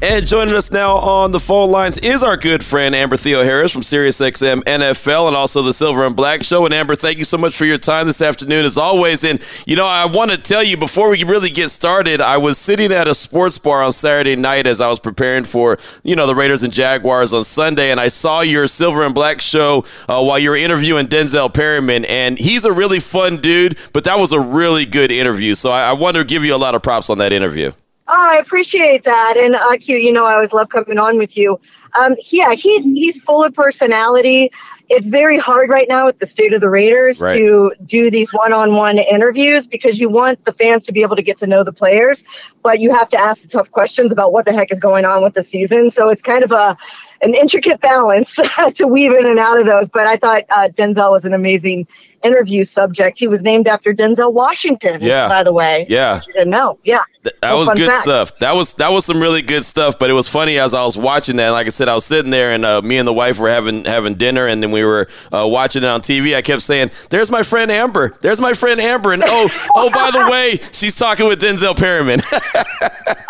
And joining us now on the phone lines is our good friend Amber Theoharis from SiriusXM NFL and also the Silver and Black Show. And Amber, thank you so much for your time this afternoon, as always. And you know, I want to tell you before we really get started, I was sitting at a sports bar on Saturday night as I was preparing for you know the Raiders and Jaguars on Sunday, and I saw your Silver and Black Show uh, while you were interviewing Denzel Perryman, and he's a really fun dude. But that was a really good interview, so I, I want to give you a lot of props on that interview. Oh, I appreciate that. And uh, Q, you know, I always love coming on with you. Um, yeah, he's he's full of personality. It's very hard right now with the state of the Raiders Right. to do these one-on-one interviews because you want the fans to be able to get to know the players, but you have to ask the tough questions about what the heck is going on with the season. So it's kind of a an intricate balance to weave in and out of those. But I thought uh, Denzel was an amazing interview subject. He was named after Denzel Washington. Yeah. by the way. Yeah. You didn't know. Yeah. That Little was good fact. stuff. That was that was some really good stuff. But it was funny as I was watching that. Like I said, I was sitting there, and uh, me and the wife were having having dinner, and then we were uh, watching it on TV. I kept saying, "There's my friend Amber. There's my friend Amber." And oh, oh, by the way, she's talking with Denzel Perryman.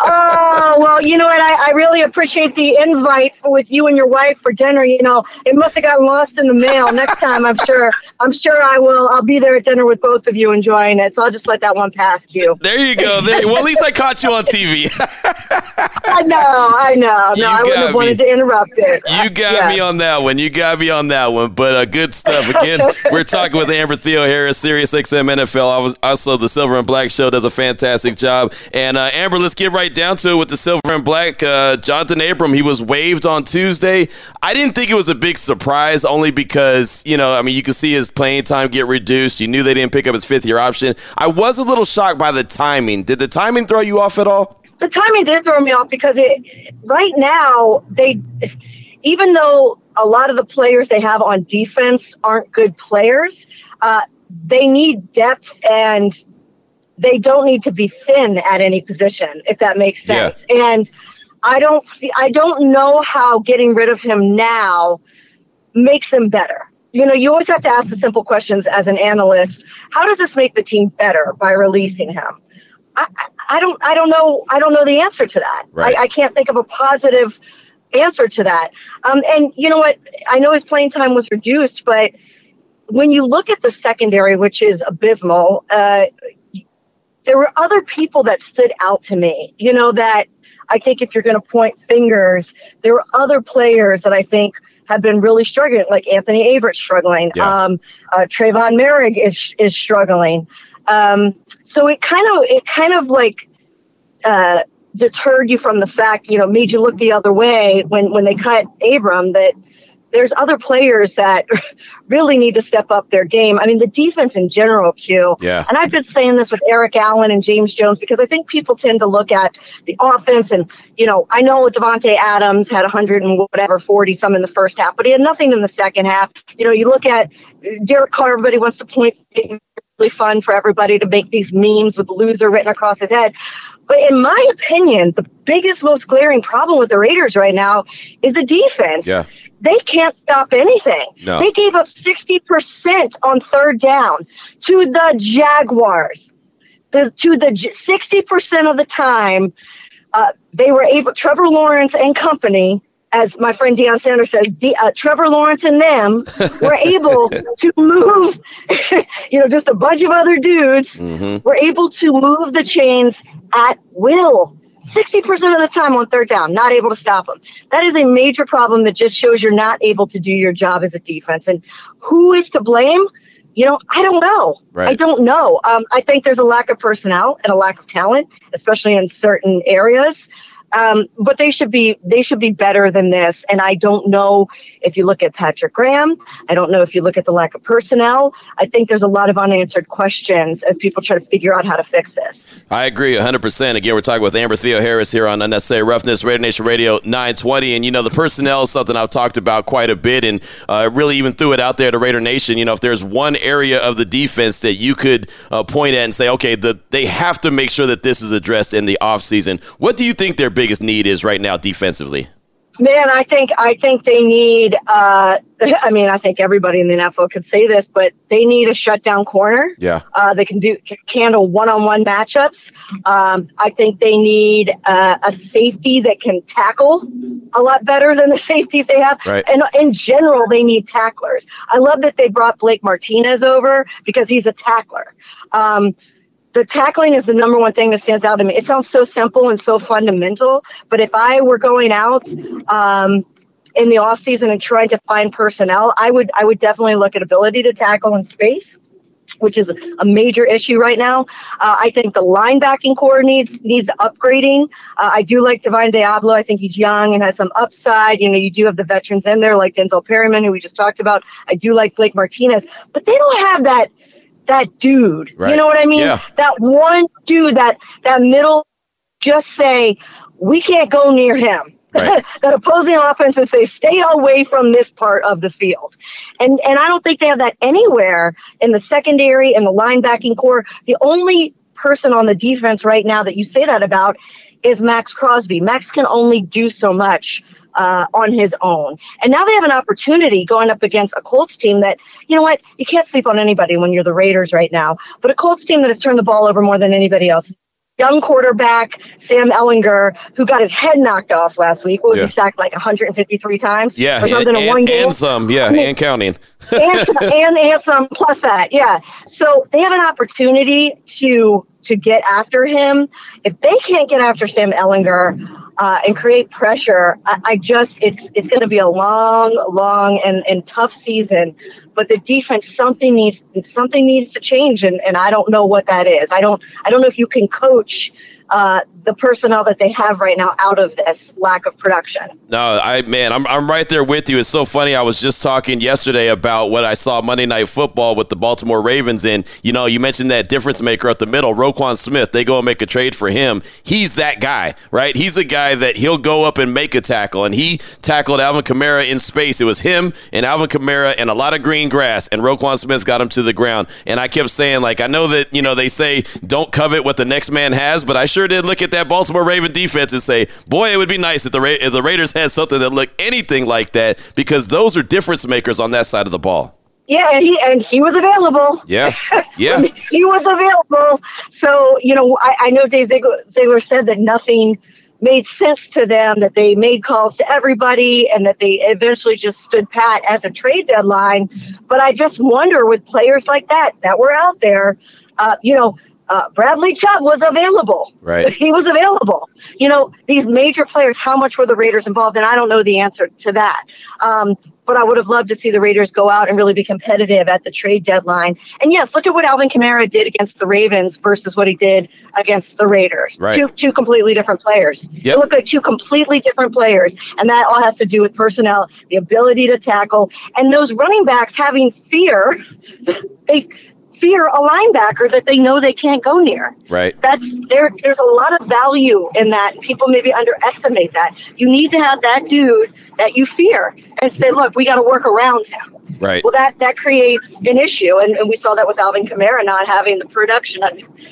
Oh, well, you know what? I, I really appreciate the invite with you and your wife for dinner. You know, it must have gotten lost in the mail. Next time, I'm sure, I'm sure I will. I'll be there at dinner with both of you enjoying it. So I'll just let that one pass you. there you go. There, well, at least I caught you on TV. I know, I know. You No, I wouldn't have wanted to interrupt it. You got Yeah. me on that one. You got me on that one. But uh, good stuff. Again, we're talking with Amber Theoharis, Sirius XM NFL. I was also the Silver and Black Show does a fantastic job. And uh, Amber, let's get right down to it with the Silver and Black. Uh, Johnathan Abram, he was waived on Tuesday. I didn't think it was a big surprise, only because you know, I mean, you could see his playing time get reduced. You knew they didn't pick up his fifth year option. I was a little shocked by the timing. Did the timing throw you off at all? the timing did throw me off because it right now they even though a lot of the players they have on defense aren't good players uh, they need depth and they don't need to be thin at any position if that makes Yeah. sense and i don't i don't know how getting rid of him now makes them better you know you always have to ask the simple questions as an analyst how does this make the team better by releasing him I, I- I don't I don't know I don't know the answer to that. Right. I, I can't think of a positive answer to that. Um, and you know what? I know his playing time was reduced, but when you look at the secondary, which is abysmal, uh, there were other people that stood out to me. You know that I think if you're going to point fingers, there were other players that I think have been really struggling, like Anthony Averett struggling. Yeah. Um, uh, Trevon Moehrig is is struggling. Um, so it kind of it kind of like uh, deterred you from the fact, you know, made you look the other way when when they cut Abram. That there's other players that really need to step up their game. I mean, the defense in general, Q. Yeah. And I've been saying this with Eric Allen and James Jones because I think people tend to look at the offense and, you know, I know Davante Adams had 100 and whatever, 40 some in the first half, but he had nothing in the second half. You know, you look at Derek Carr, everybody wants to point really fun for everybody to make these memes with loser written across his head. But in my opinion, the biggest, most glaring problem with the Raiders right now is the defense. Yeah. They can't stop anything. No. They gave up 60% on third down to the Jaguars. The, to the 60% of the time, uh, they were able, Trevor Lawrence and company, as my friend Deion Sanders says, uh, Trevor Lawrence and them were able to move, you know, just a bunch of other dudes Mm-hmm. were able to move the chains at will. 60% of the time on third down, not able to stop them. That is a major problem that just shows you're not able to do your job as a defense. And who is to blame? You know, I don't know. Right. I don't know. Um, I think there's a lack of personnel and a lack of talent, especially in certain areas. Um, but they should be they should be better than this. And I don't know if you look at Patrick Graham. I don't know if you look at the lack of personnel. I think there's a lot of unanswered questions as people try to figure out how to fix this. I agree 100%. Again, we're talking with Amber Theoharis here on Unnecessary Roughness, Raider Nation Radio 920. And, you know, the personnel is something I've talked about quite a bit and uh, really even threw it out there to Raider Nation. You know, if there's one area of the defense that you could uh, point at and say, okay, the, they have to make sure that this is addressed in the offseason, what do you think their biggest need is right now defensively? Man, I think I think they need. Uh, I mean, I think everybody in the NFL could say this, but they need a shutdown corner. Yeah, uh, they can do can handle one-on-one matchups. Um, I think they need uh, a safety that can tackle a lot better than the safeties they have. Right. And in general, they need tacklers. I love that they brought Blake Martinez over because he's a tackler. Um, the tackling is the number one thing that stands out to me. It sounds so simple and so fundamental, but if I were going out um, in the off season and trying to find personnel, I would I would definitely look at ability to tackle in space. Which is a major issue right now. Uh, I think the linebacking core needs needs upgrading. Uh, I do like Divine Deablo. I think he's young and has some upside. You know, you do have the veterans in there like Denzel Perryman, who we just talked about. I do like Blake Martinez, but they don't have that that dude. Right. You know what I mean? Yeah. That one dude, that that middle, just say we can't go near him. Right. that opposing offenses say stay away from this part of the field, and and I don't think they have that anywhere in the secondary and the linebacking core. The only person on the defense right now that you say that about is Maxx Crosby. Max can only do so much uh, on his own. And now they have an opportunity going up against a Colts team that, you know what, you can't sleep on anybody when you're the Raiders right now, but a Colts team that has turned the ball over more than anybody else. Young quarterback Sam Ehlinger, who got his head knocked off last week. What was Yeah. he sacked like 153 times? Yeah, or something and, in one game? and some, yeah, I mean, and counting. and, and and some plus that yeah so they have an opportunity to to get after him if they can't get after sam ehlinger uh, and create pressure I, I just it's it's going to be a long long and, and tough season but the defense something needs something needs to change and, and i don't know what that is. I don't i don't know if you can coach uh, the personnel that they have right now out of this lack of production No, I man, I'm I'm right there with you. It's so funny. I was just talking yesterday about what I saw Monday Night Football with the Baltimore Ravens, and you know, you mentioned that difference maker up the middle, Roquan Smith. They go and make a trade for him. He's that guy, right? He's a guy that he'll go up and make a tackle, and he tackled Alvin Kamara in space. It was him and Alvin Kamara and a lot of green grass, and Roquan Smith got him to the ground. And I kept saying, like, I know that you know they say don't covet what the next man has, but I sure did look at that Baltimore Raven defense and say, boy, it would be nice if the Ra- if the Raiders had something that looked anything like that because those are difference makers on that side of the ball. yeah and he and he was available Yeah, yeah, he was available. So, you know, I, I know Dave Ziegler, Ziegler said that nothing made sense to them, that they made calls to everybody, and that they eventually just stood pat at the trade deadline. But I just wonder with players like that that were out there, uh, you know, uh, Bradley Chubb was available. Right. He was available. You know, these major players, how much were the Raiders involved? And I don't know the answer to that. Um, but I would have loved to see the Raiders go out and really be competitive at the trade deadline. And yes, look at what Alvin Kamara did against the Ravens versus what he did against the Raiders. Right. Two two completely different players. Yep. They look like two completely different players, and that all has to do with personnel, the ability to tackle, and those running backs having fear. They fear a linebacker that they know they can't go near. Right. that's there there's a lot of value in that. People maybe underestimate that. You need to have that dude that you fear and say look we got to work around him Right. well that that creates an issue and, and we saw that with alvin kamara not having the production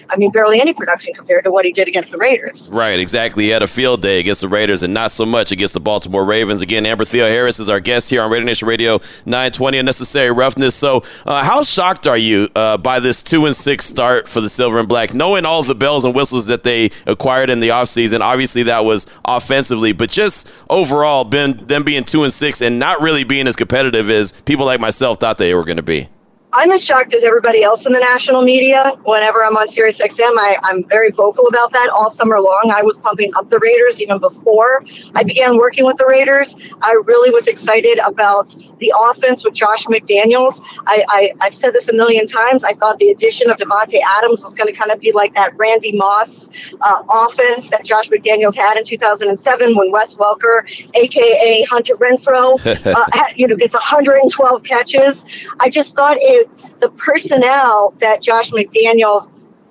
i mean barely any production compared to what he did against the raiders Right, exactly. He had a field day against the Raiders and not so much against the Baltimore Ravens. Again, Amber Theoharis is our guest here on Radio Nation Radio 920 Unnecessary Roughness. So, uh, how shocked are you uh, by this 2 and 6 start for the Silver and Black? Knowing all the bells and whistles that they acquired in the offseason, obviously that was offensively, but just overall, been, them being 2 and 6 and not really being as competitive as people like myself thought they were going to be. I'm as shocked as everybody else in the national media. Whenever I'm on Sirius XM, I, I'm very vocal about that all summer long. I was pumping up the Raiders even before I began working with the Raiders. I really was excited about the offense with Josh McDaniels. I, I, have said this a million times. I thought the addition of Davante Adams was going to kind of be like that Randy Moss uh, offense that Josh McDaniels had in 2007 when Wes Welker, aka Hunter Renfrow, uh, you know, gets 112 catches. I just thought it the personnel that Josh McDaniels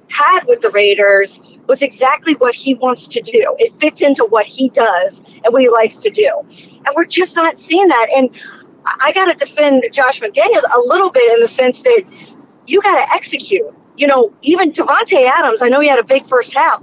had with the Raiders was exactly what he wants to do. It fits into what he does and what he likes to do. And we're just not seeing that. And I got to defend Josh McDaniels a little bit in the sense that you got to execute. You know, even Davante Adams, I know he had a big first half.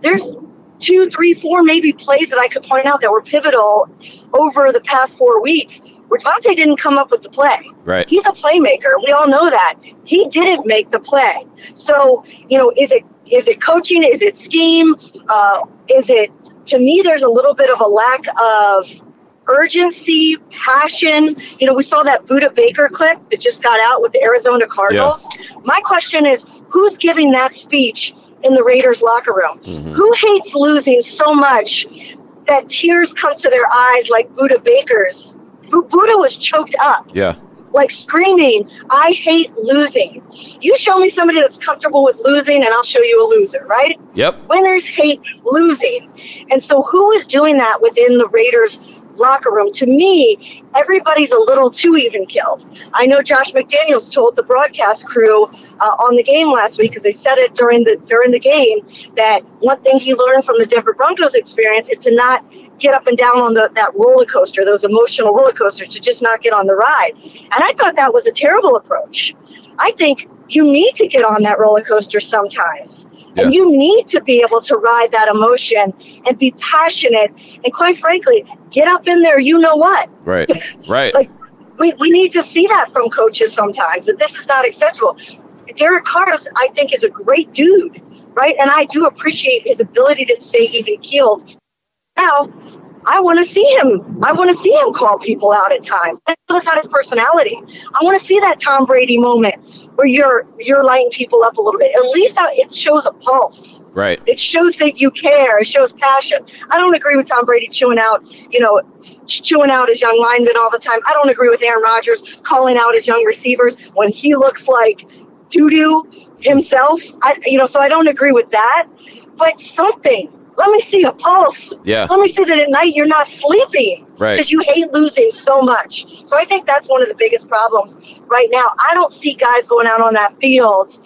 There's two, three, four maybe plays that I could point out that were pivotal over the past four weeks where didn't come up with the play. Right. He's a playmaker. We all know that. He didn't make the play. So, you know, is it is it coaching? Is it scheme? Uh, is it to me there's a little bit of a lack of urgency, passion. You know, we saw that Budda Baker clip that just got out with the Arizona Cardinals. Yeah. My question is who's giving that speech in the Raiders locker room? Mm-hmm. Who hates losing so much that tears come to their eyes like Budda Baker's Budda was choked up. Yeah. Like screaming, I hate losing. You show me somebody that's comfortable with losing, and I'll show you a loser, right? Yep. Winners hate losing. And so, who is doing that within the Raiders locker room? To me, everybody's a little too even killed. I know Josh McDaniels told the broadcast crew uh, on the game last week because they said it during the during the game that one thing he learned from the Denver Broncos experience is to not get up and down on the, that roller coaster, those emotional roller coasters, to just not get on the ride. And I thought that was a terrible approach. I think you need to get on that roller coaster sometimes. Yeah. And you need to be able to ride that emotion and be passionate. And quite frankly, get up in there, you know what? Right, right. like, we, we need to see that from coaches sometimes, that this is not acceptable. Derek Carr, I think, is a great dude, right? And I do appreciate his ability to stay even keeled. Now, I want to see him. I want to see him call people out at times. That's not his personality. I want to see that Tom Brady moment where you're you're lighting people up a little bit. At least it shows a pulse. Right. It shows that you care. It shows passion. I don't agree with Tom Brady chewing out, you know, chewing out his young linemen all the time. I don't agree with Aaron Rodgers calling out his young receivers when he looks like doo doo himself. I, you know, so I don't agree with that. But something let me see a pulse. Yeah. Let me see that at night you're not sleeping. Right. Because you hate losing so much. So I think that's one of the biggest problems right now. I don't see guys going out on that field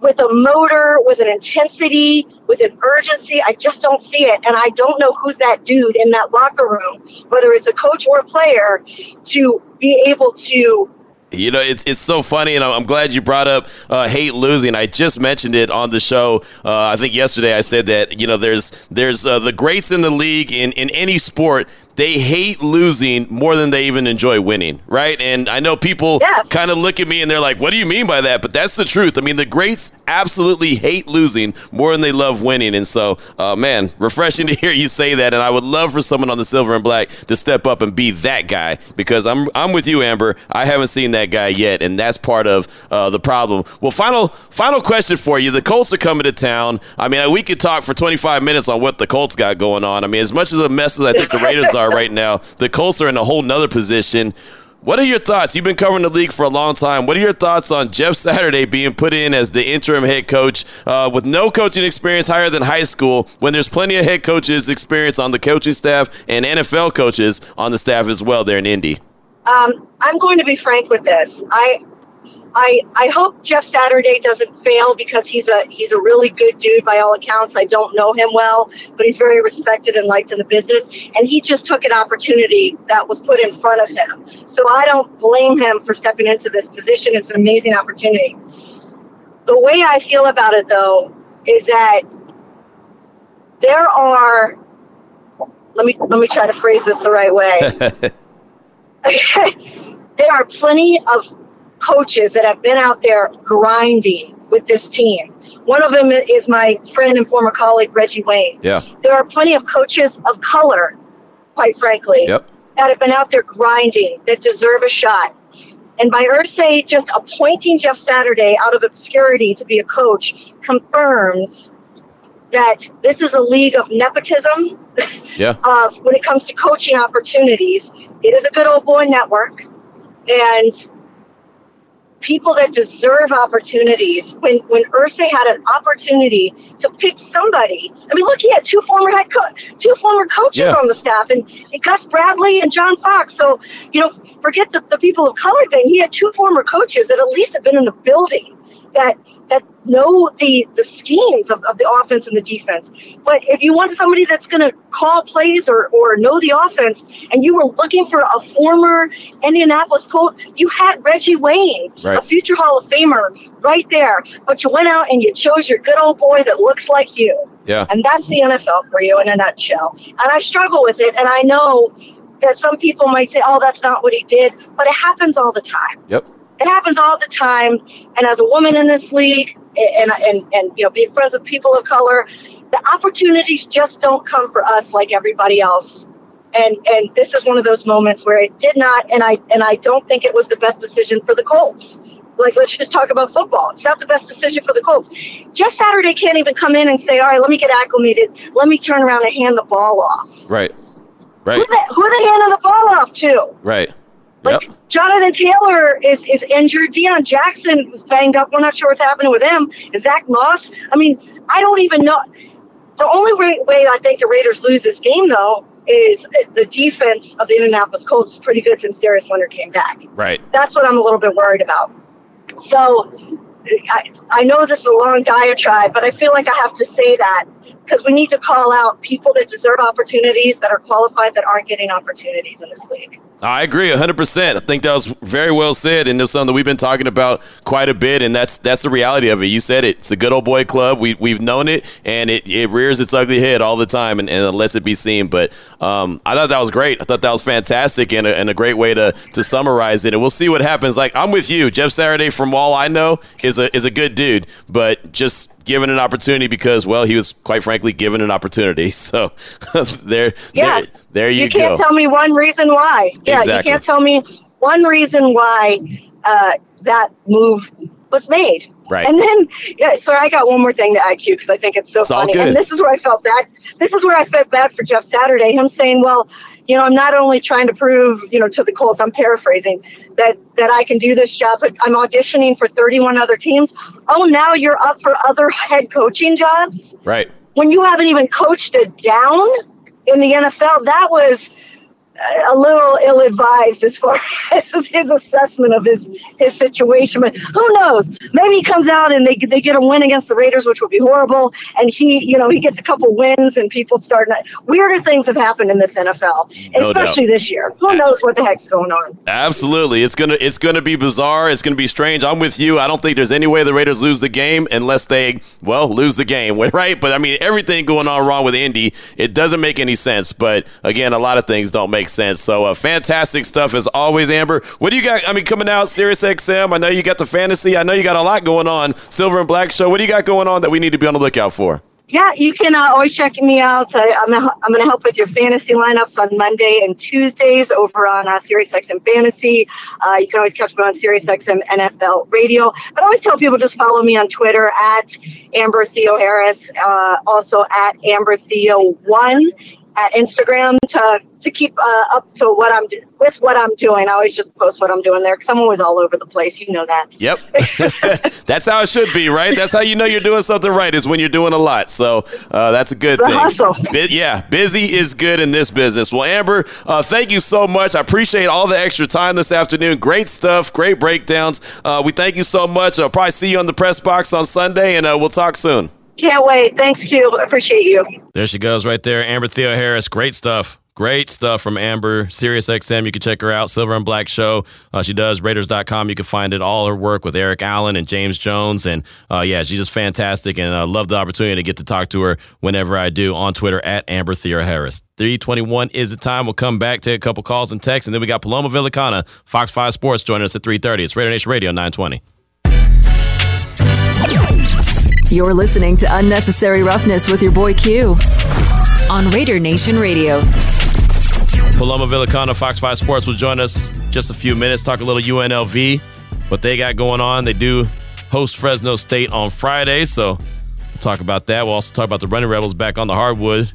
with a motor, with an intensity, with an urgency. I just don't see it. And I don't know who's that dude in that locker room, whether it's a coach or a player, to be able to you know, it's it's so funny, and I'm glad you brought up uh, hate losing. I just mentioned it on the show. Uh, I think yesterday I said that you know there's there's uh, the greats in the league in in any sport they hate losing more than they even enjoy winning, right? And I know people yes. kind of look at me and they're like, "What do you mean by that?" But that's the truth. I mean, the greats absolutely hate losing more than they love winning, and so, uh, man, refreshing to hear you say that. And I would love for someone on the silver and black to step up and be that guy because I'm I'm with you, Amber. I haven't seen that guy yet, and that's part of uh, the problem. Well, final final question for you: The Colts are coming to town. I mean, we could talk for 25 minutes on what the Colts got going on. I mean, as much as a mess as I think the Raiders are are right now. The Colts are in a whole nother position. What are your thoughts? You've been covering the league for a long time. What are your thoughts on Jeff Saturday being put in as the interim head coach uh, with no coaching experience higher than high school when there's plenty of head coaches experience on the coaching staff and NFL coaches on the staff as well there in Indy? Um, I'm going to be frank with this. I I I hope Jeff Saturday doesn't fail because he's a he's a really good dude by all accounts. I don't know him well, but he's very respected and liked in the business. And he just took an opportunity that was put in front of him. So I don't blame him for stepping into this position. It's an amazing opportunity. The way I feel about it though is that there are let me let me try to phrase this the right way. there are plenty of coaches that have been out there grinding with this team. One of them is my friend and former colleague, Reggie Wayne. Yeah. There are plenty of coaches of color, quite frankly, yep. that have been out there grinding, that deserve a shot. And by Irsay just appointing Jeff Saturday out of obscurity to be a coach confirms that this is a league of nepotism. Yeah. uh, when it comes to coaching opportunities, it is a good old boy network, and people that deserve opportunities. When when Irsay had an opportunity to pick somebody, I mean, look, he had two former head co- two former coaches Yeah. on the staff, and, and Gus Bradley and John Fox. So you know, forget the, the people of color thing. He had two former coaches that at least have been in the building that that know the the schemes of, of the offense and the defense. But if you want somebody that's going to call plays or or know the offense, and you were looking for a former Indianapolis Colt, you had Reggie Wayne, Right. a future Hall of Famer, right there. But you went out and you chose your good old boy that looks like you. Yeah. And that's the NFL for you in a nutshell. And I struggle with it, and I know that some people might say, "Oh, that's not what he did," but it happens all the time. Yep. It happens all the time. And as a woman in this league, and and and you know, being friends with people of color, the opportunities just don't come for us like everybody else. And and this is one of those moments where it did not, and I and I don't think it was the best decision for the Colts. Like, let's just talk about football. It's not the best decision for the Colts. Jeff Saturday can't even come in and say, "All right, let me get acclimated. Let me turn around and hand the ball off." Right. Who Right. the, who they handing the ball off to? Right. Like Yep. Jonathan Taylor is, is injured. Deon Jackson was banged up. We're not sure what's happening with him. Is Zach Moss? I mean, I don't even know. The only way, way I think the Raiders lose this game, though, is the defense of the Indianapolis Colts is pretty good since Darius Leonard came back. Right. That's what I'm a little bit worried about. So I, I know this is a long diatribe, but I feel like I have to say that because we need to call out people that deserve opportunities that are qualified that aren't getting opportunities in this league. I agree 100%. I think that was very well said and it's something that we've been talking about quite a bit and that's that's the reality of it. You said it. It's a good old boy club. We we've known it and it, it rears its ugly head all the time and, and lets it be seen. But um, I thought that was great. I thought that was fantastic and a, and a great way to to summarize it. And we'll see what happens. Like I'm with you. Jeff Saturday from all I know is a is a good dude, but just given an opportunity because well, he was quite frankly given an opportunity. So there Yeah. there, there you, you can't go. tell me one reason why. Yeah, Exactly. you can't tell me one reason why uh, that move was made. Right. And then, yeah, sorry, I got one more thing to IQ because I think it's so It's all funny. good. And this is where I felt bad. This is where I felt bad for Jeff Saturday. Him saying, "Well, you know, I'm not only trying to prove, you know, to the Colts. I'm paraphrasing that that I can do this job, but I'm auditioning for 31 other teams. Oh, now you're up for other head coaching jobs." right. when you haven't even coached it down in the NFL, that was a little ill-advised as far as his assessment of his his situation. But who knows? Maybe he comes out and they they get a win against the Raiders, which would be horrible. And he, you know, he gets a couple wins, and people start. Weirder things have happened in this NFL, No especially this year. Who knows what the heck's going on? Absolutely, it's gonna it's gonna be bizarre. It's gonna be strange. I'm with you. I don't think there's any way the Raiders lose the game unless they well lose the game, right? But I mean, everything going on wrong with Indy, it doesn't make any sense. But again, a lot of things don't make sense. So uh, fantastic stuff as always, Amber. What do you got? I mean, coming out Sirius XM. I know you got the fantasy. I know you got a lot going on. Silver and Black Show. What do you got going on that we need to be on the lookout for? Yeah, you can uh, always check me out. I, I'm, I'm going to help with your fantasy lineups on Monday and Tuesdays over on uh, SiriusXM Fantasy. Uh, you can always catch me on SiriusXM NFL Radio. But I always tell people just follow me on Twitter at Amber Theoharis, uh, also at Amber Theo One at Instagram to to keep uh, up to what I'm do- with what I'm doing. I always just post what I'm doing there because I'm always all over the place. You know that. Yep. that's how it should be, right? That's how you know you're doing something right is when you're doing a lot. So uh, that's a good The thing. hustle. Bu- yeah, busy is good in this business. Well, Amber, uh, thank you so much. I appreciate all the extra time this afternoon. Great stuff, great breakdowns. Uh, we thank you so much. I'll probably see you on the press box on Sunday, and uh, we'll talk soon. Can't wait. Thanks, Q. Appreciate you. There she goes, right there. Amber Theoharis. Great stuff. Great stuff from Amber. Sirius XM. You can check her out. Silver and Black Show. Uh, she does Raiders.com. You can find it all her work with Eric Allen and James Jones. And uh, yeah, she's just fantastic. And I uh, love the opportunity to get to talk to her whenever I do on Twitter at Amber Theoharis. 321 is the time. We'll come back, take a couple calls and texts. And then we got Paloma Villicana, Fox 5 Sports, joining us at 330. It's Raider Nation Radio 920. You're listening to Unnecessary Roughness with your boy Q on Raider Nation Radio. Paloma Villicana, Fox 5 Sports, will join us just a few minutes, talk a little UNLV, what they got going on. They do host Fresno State on Friday, so we'll talk about that. We'll also talk about the Running Rebels back on the hardwood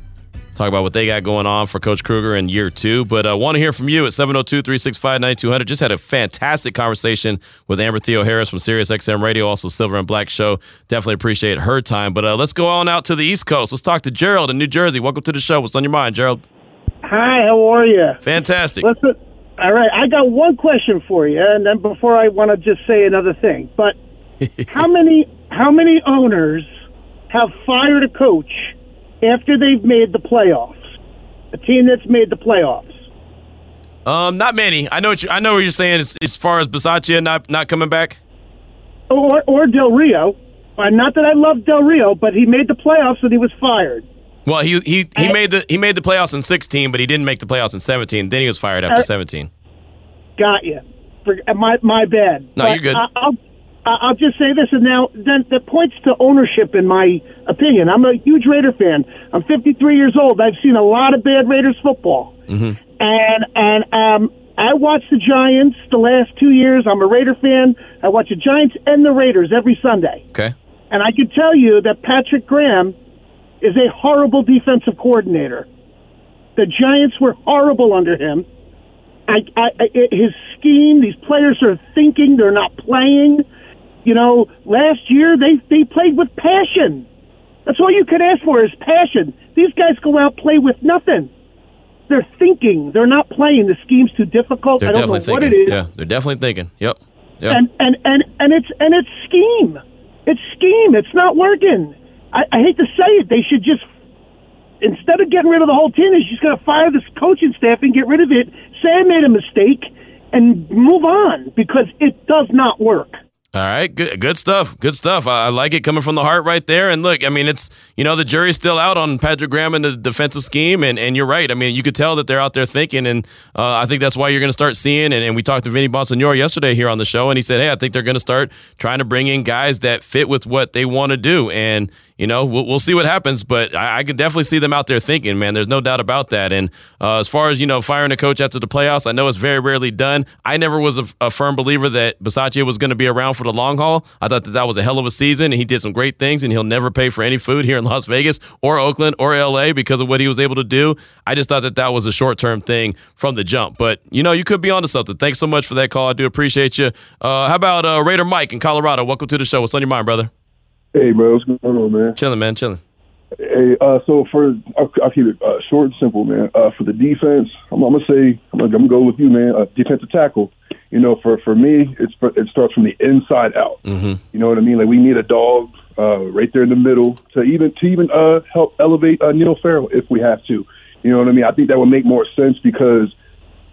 talk about what they got going on for Coach Kruger in year two. But I uh, want to hear from you at 702 365 9200. Just had a fantastic conversation with Amber Theoharis from SiriusXM Radio, also Silver and Black Show. Definitely appreciate her time. But uh, let's go on out to the East Coast. Let's talk to Gerald in New Jersey. Welcome to the show. What's on your mind, Gerald? Hi, how are you? Fantastic. Listen, all right, I got one question for you, and then before I want to just say another thing, but how many how many owners have fired a coach after they've made the playoffs. A team that's made the playoffs. Um, not many. I know what you, I know what you're saying as, as far as Bisaccia not not coming back. Or or Del Rio. Uh, not that I love Del Rio, but he made the playoffs and he was fired. Well, he he, he made the he made the playoffs in 16, but he didn't make the playoffs in 17. Then he was fired after uh, 17. Got you. For, uh, my my bad. No, but you're good. I, I'll I'll just say this, and now then that points to ownership, in my opinion. I'm a huge Raider fan. I'm 53 years old. I've seen a lot of bad Raiders football, mm-hmm. and and um, I watch the Giants the last two years. I'm a Raider fan. I watch the Giants and the Raiders every Sunday. Okay, and I can tell you that Patrick Graham is a horrible defensive coordinator. The Giants were horrible under him. I, I, his scheme, these players are thinking, they're not playing. You know, last year they they played with passion. That's all you could ask for is passion. These guys go out play with nothing. They're thinking. They're not playing. The scheme's too difficult. They're I don't know thinking. what it is. Yeah, they're definitely thinking. Yep. Yep. And and and and it's and it's scheme. It's scheme. It's not working. I, I hate to say it. They should just instead of getting rid of the whole team, they should just got to fire this coaching staff and get rid of it. Say I made a mistake and move on because it does not work. All right, good, good stuff. Good stuff. I, I, like it coming from the heart right there. And look, I mean, it's you know the jury's still out on Patrick Graham and the defensive scheme, and, and you're right. I mean, you could tell that they're out there thinking, and uh, I think that's why you're going to start seeing. And, and we talked to Vinny Bonsignore yesterday here on the show, and he said, hey, I think they're going to start trying to bring in guys that fit with what they want to do. And you know, we'll, we'll see what happens, but I, I, can definitely see them out there thinking, man. There's no doubt about that. And uh, as far as you know, firing a coach after the playoffs, I know it's very rarely done. I never was a, a firm believer that Bisaccia was going to be around for the long haul. I thought that that was a hell of a season, and he did some great things, and he'll never pay for any food here in Las Vegas or Oakland or LA because of what he was able to do. I just thought that that was a short term thing from the jump. But you know, you could be onto something. Thanks so much for that call. I do appreciate you. Uh, how about uh, Raider Mike in Colorado? Welcome to the show. What's on your mind, brother? Hey, bro, what's going on, man? Chilling, man, chilling. Hey, uh, so for I'll, I'll keep it uh, short and simple, man. Uh, for the defense, I'm, I'm gonna say I'm gonna, I'm gonna, go with you, man. Uh, defensive tackle. You know, for for me, it's it starts from the inside out. Mm-hmm. You know what I mean? Like we need a dog uh, right there in the middle to even to even uh, help elevate uh, Neil Farrell if we have to. You know what I mean? I think that would make more sense because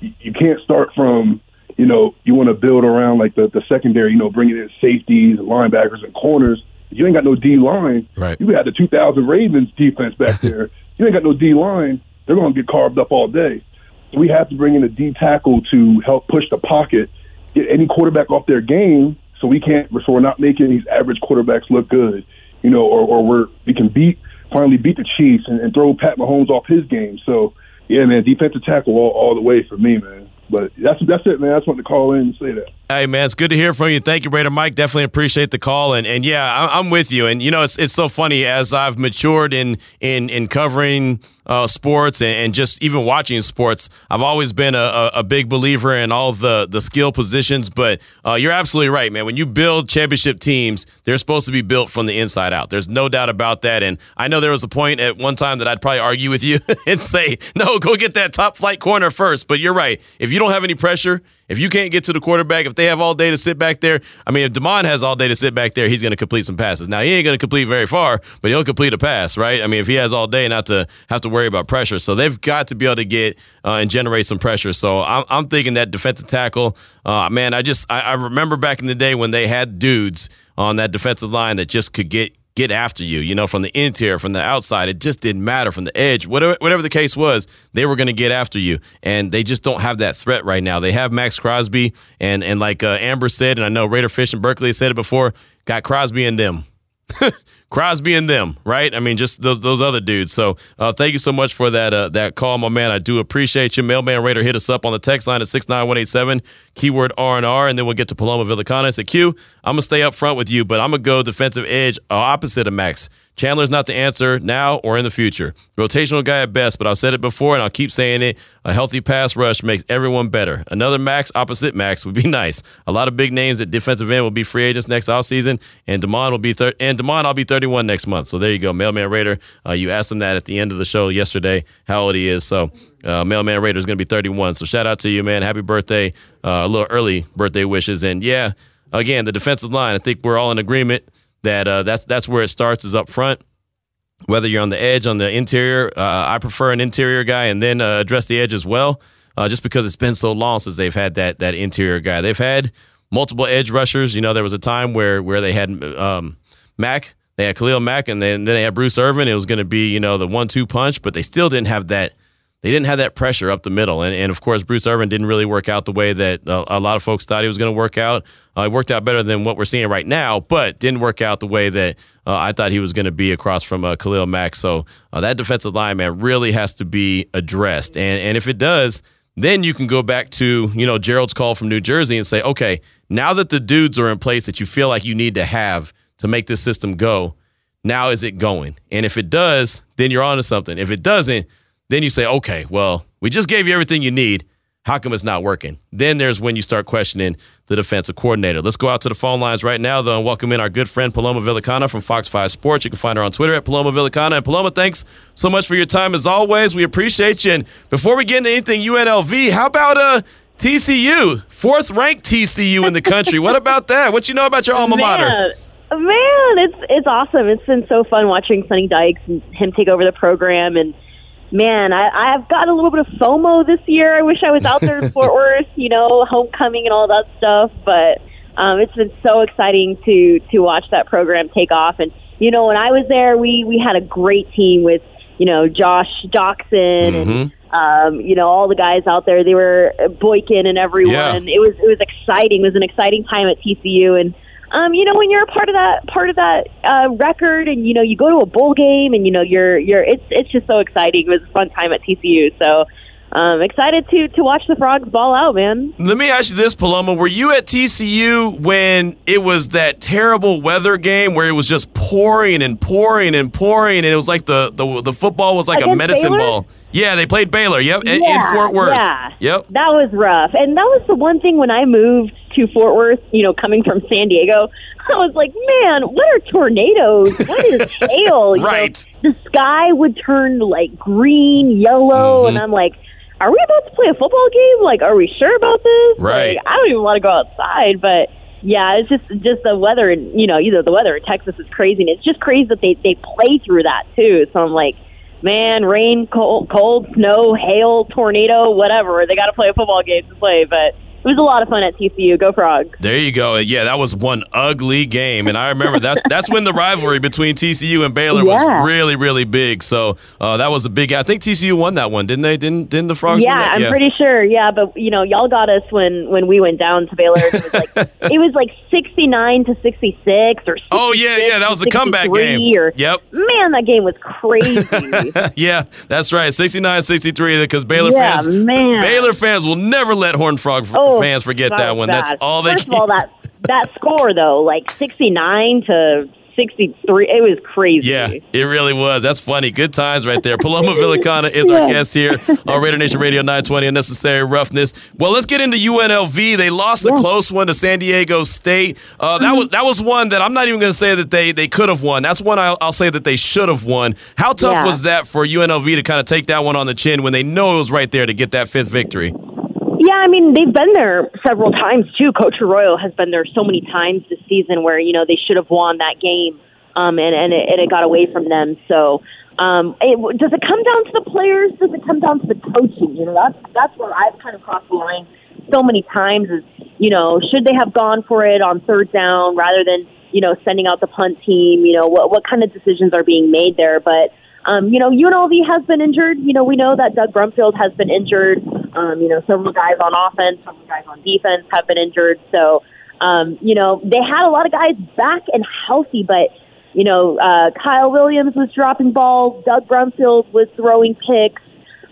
you, you can't start from you know you want to build around like the the secondary. You know, bringing in safeties, linebackers, and corners you ain't got no D line. Right. You had the 2000 Ravens defense back there. you ain't got no D line. They're going to get carved up all day. So we have to bring in a D tackle to help push the pocket, get any quarterback off their game, so we can't. So we're not making these average quarterbacks look good, you know, or, or we're we can beat finally beat the Chiefs and, and throw Pat Mahomes off his game. So yeah, man, defensive tackle all, all the way for me, man. But that's that's it, man. Just wanted to call in and say that. Hey, man, it's good to hear from you. Thank you, Raider Mike. Definitely appreciate the call. And and yeah, I'm with you. And you know, it's it's so funny as I've matured in in in covering uh, sports and, and, just even watching sports. I've always been a, a, big believer in all the the skill positions. But uh, you're absolutely right, man. When you build championship teams, they're supposed to be built from the inside out. There's no doubt about that. And I know there was a point at one time that I'd probably argue with you and say, no, go get that top flight corner first. But you're right. If you don't have any pressure, if you can't get to the quarterback, if they have all day to sit back there, I mean, if Demond has all day to sit back there, he's going to complete some passes. Now, he ain't going to complete very far, but he'll complete a pass, right? I mean, if he has all day not to have to worry about pressure. So they've got to be able to get uh, and generate some pressure. So I'm, I'm thinking that defensive tackle, uh, man, I just, I, I remember back in the day when they had dudes on that defensive line that just could get get after you, you know, from the interior, from the outside. It just didn't matter from the edge. Whatever, whatever the case was, they were going to get after you. And they just don't have that threat right now. They have Maxx Crosby, and, and like uh, Amber said, and I know Raider Fish and Berkeley said it before, got Crosby and them. Crosby and them, right? I mean, just those those other dudes. So uh, thank you so much for that uh, that call, my man. I do appreciate you. Mailman Raider, hit us up on the text line at six nine one eight seven keyword R and R, and then we'll get to Paloma Villicana. I said, Q, I'm gonna stay up front with you, but I'm gonna go defensive edge opposite of Max. Chandler's not the answer now or in the future. Rotational guy at best, but I've said it before and I'll keep saying it. A healthy pass rush makes everyone better. Another Max opposite Max would be nice. A lot of big names at defensive end will be free agents next offseason, and Demond will be thir- and Demond I'll be 31 next month. So there you go, Mailman Raider. Uh, you asked him that at the end of the show yesterday, how old he is. So uh, Mailman Raider is going to be 31. So shout out to you, man. Happy birthday. Uh, a little early birthday wishes. And yeah, again, the defensive line. I think we're all in agreement that uh, that's that's where it starts is up front whether you're on the edge, on the interior. Uh, I prefer an interior guy and then uh, address the edge as well, uh, just because it's been so long since they've had that that interior guy. They've had multiple edge rushers. You know, there was a time where where they had um, they had Khalil Mack, and then, then they had Bruce Irvin. It was going to be you know the one-two punch, but they still didn't have that. They didn't have that pressure up the middle, and, and of course Bruce Irvin didn't really work out the way that a, a lot of folks thought he was going to work out. Uh, it worked out better than what we're seeing right now, but didn't work out the way that uh, I thought he was going to be across from uh, Khalil Mack. So uh, that defensive line, man, really has to be addressed. And and if it does, then you can go back to you know Gerald's call from New Jersey and say, okay, now that the dudes are in place that you feel like you need to have to make this system go, now is it going? And if it does, then you're onto something. If it doesn't, then you say, okay, well, we just gave you everything you need. How come it's not working? Then there's when you start questioning the defensive coordinator. Let's go out to the phone lines right now, though, and welcome in our good friend Paloma Villicana from Fox 5 Sports. You can find her on Twitter at Paloma Villicana. And Paloma, thanks so much for your time as always. We appreciate you. And before we get into anything UNLV, how about uh, TCU? Fourth ranked TCU in the country. what about that? What you know about your alma mater? Man, man, it's it's awesome. It's been so fun watching Sonny Dykes and him take over the program and man, I, I've got a little bit of FOMO this year. I wish I was out there in Fort Worth, you know, homecoming and all that stuff. But um, it's been so exciting to to watch that program take off. And you know, when I was there, we we had a great team with you know Josh Doctson Mm-hmm. and um, you know all the guys out there. They were Boykin and everyone. Yeah. It was it was exciting. It was an exciting time at TCU and um, you know, when you're a part of that part of that uh, record, and you know, you go to a bowl game, and you know, you're you're it's it's just so exciting. It was a fun time at TCU, so um, excited to to watch the frogs ball out, man. Let me ask you this, Paloma. Were you at TCU when it was that terrible weather game where it was just pouring and pouring and pouring, and it was like the the, the football was like a medicine Baylor? ball? Yeah, they played Baylor. Yep, in- in Fort Worth. yeah. Yep. That was rough, and that was the one thing when I moved to Fort Worth. You know, coming from San Diego, I was like, man, what are tornadoes? What is hail? You know, Right. the sky would turn like green, yellow, Mm-hmm. and I'm like. Are we about to play a football game? Like, are we sure about this? Right. Like, I don't even want to go outside, but yeah, it's just just the weather, and you know, either the weather in Texas is crazy, and it's just crazy that they they play through that too. So I'm like, man, rain, cold, cold, snow, hail, tornado, whatever. They got to play a football game to play, but it was a lot of fun at TCU. Go Frogs! There you go. Yeah, that was one ugly game, and I remember that's that's when the rivalry between TCU and Baylor Yeah. was really really big. So uh, that was a big. I think TCU won that one, didn't they? Didn't didn't the Frogs? Yeah, win that? I'm pretty sure. Yeah, but you know, y'all got us when when we went down to Baylor. It was like it was like 69 to 66 or. Something. Oh yeah, yeah, that was the comeback game. Or, Yep. Man, that game was crazy. yeah, that's right. 69-63 because Baylor Yeah, fans man. Baylor fans will never let Horn Frog f- oh, fans forget that one. bad. That's all they First of all, that that score though, like 69 to 63, it was crazy. Yeah, it really was. That's funny. Good times right there. Paloma Villicana is our guest here on Raider Nation Radio 920 Unnecessary Roughness. Well, let's get into UNLV. They lost a close one to San Diego State. Uh, that was that was one that I'm not even going to say that they they could have won. That's one I'll, I'll say that they should have won. How tough Yeah. was that for UNLV to kind of take that one on the chin when they know it was right there to get that fifth victory? Yeah, I mean they've been there several times too. Coach Arroyo has been there so many times this season where you know they should have won that game, um, and and it, and it got away from them. So, um, it, does it come down to the players? Does it come down to the coaching? You know, that's that's where I've kind of crossed the line so many times. Is you know, should they have gone for it on third down rather than you know sending out the punt team? You know, what what kind of decisions are being made there? But um, you know, UNLV has been injured. You know, we know that Doug Brumfield has been injured. Um, you know, several guys on offense, several guys on defense have been injured. So, um, you know, they had a lot of guys back and healthy, but you know, uh, Kyle Williams was dropping balls. Doug Brumfield was throwing picks.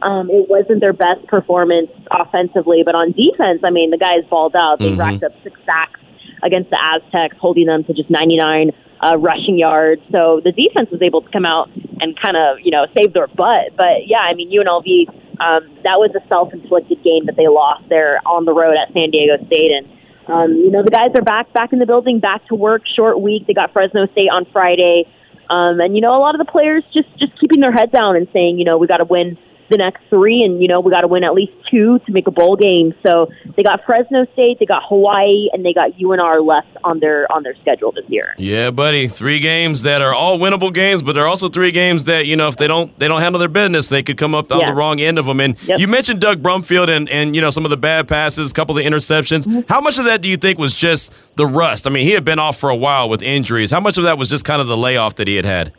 Um, it wasn't their best performance offensively, but on defense, I mean, the guys balled out. They Mhm. racked up six sacks against the Aztecs, holding them to just 99 uh, rushing yards. So the defense was able to come out and kind of, you know, save their butt. But yeah, I mean, UNLV, um, that was a self-inflicted game that they lost there on the road at San Diego State, and um, you know, the guys are back, back in the building, back to work. Short week. They got Fresno State on Friday, um, and you know, a lot of the players just just keeping their head down and saying, you know, we got to win the next three, and you know, we got to win at least two to make a bowl game. So they got Fresno State, they got Hawaii, and they got UNR left on their on their schedule this year. Yeah, buddy. Three games that are all winnable games, but they're also three games that you know if they don't they don't handle their business, they could come up on Yeah. the wrong end of them. And Yep. you mentioned Doug Brumfield and and you know some of the bad passes, a couple of the interceptions. Mm-hmm. How much of that do you think was just the rust? I mean, he had been off for a while with injuries. How much of that was just kind of the layoff that he had had?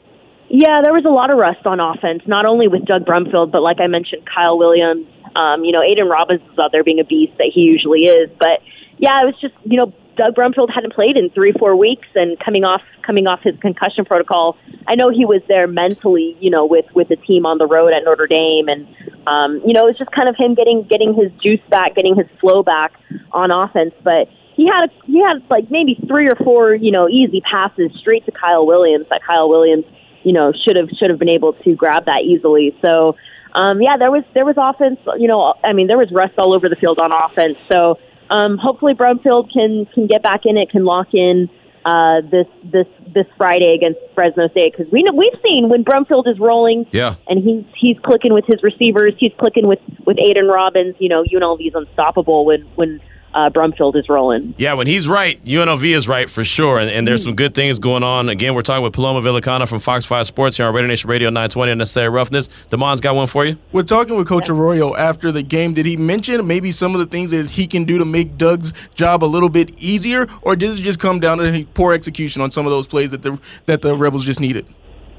Yeah, there was a lot of rust on offense, not only with Doug Brumfield, but like I mentioned, Kyle Williams. Um, you know, Aidan Robbins is out there being a beast that he usually is. But yeah, it was just you know Doug Brumfield hadn't played in three four weeks, and coming off coming off his concussion protocol. I know he was there mentally, you know, with with the team on the road at Notre Dame, and um, you know, it was just kind of him getting getting his juice back, getting his flow back on offense, but. He had a, he had like maybe three or four you know easy passes straight to Kyle Williams that Kyle Williams you know should have should have been able to grab that easily. So um, yeah, there was there was offense. You know, I mean, there was rust all over the field on offense. So um, hopefully Brumfield can can get back in it, can lock in uh, this this this Friday against Fresno State because we know we've seen when Brumfield is rolling. Yeah. And he's he's clicking with his receivers. He's clicking with with Aidan Robbins. You know, UNLV is unstoppable when when uh, Brumfield is rolling. Yeah, when he's right, UNLV is right for sure. And, and there's some good things going on. Again, we're talking with Paloma Villicana from Fox 5 Sports here on Raider Nation Radio 920 Unnecessary Roughness. Damon's got one for you. We're talking with Coach Arroyo after the game. Did he mention maybe some of the things that he can do to make Doug's job a little bit easier, or did it just come down to poor execution on some of those plays that the that the Rebels just needed?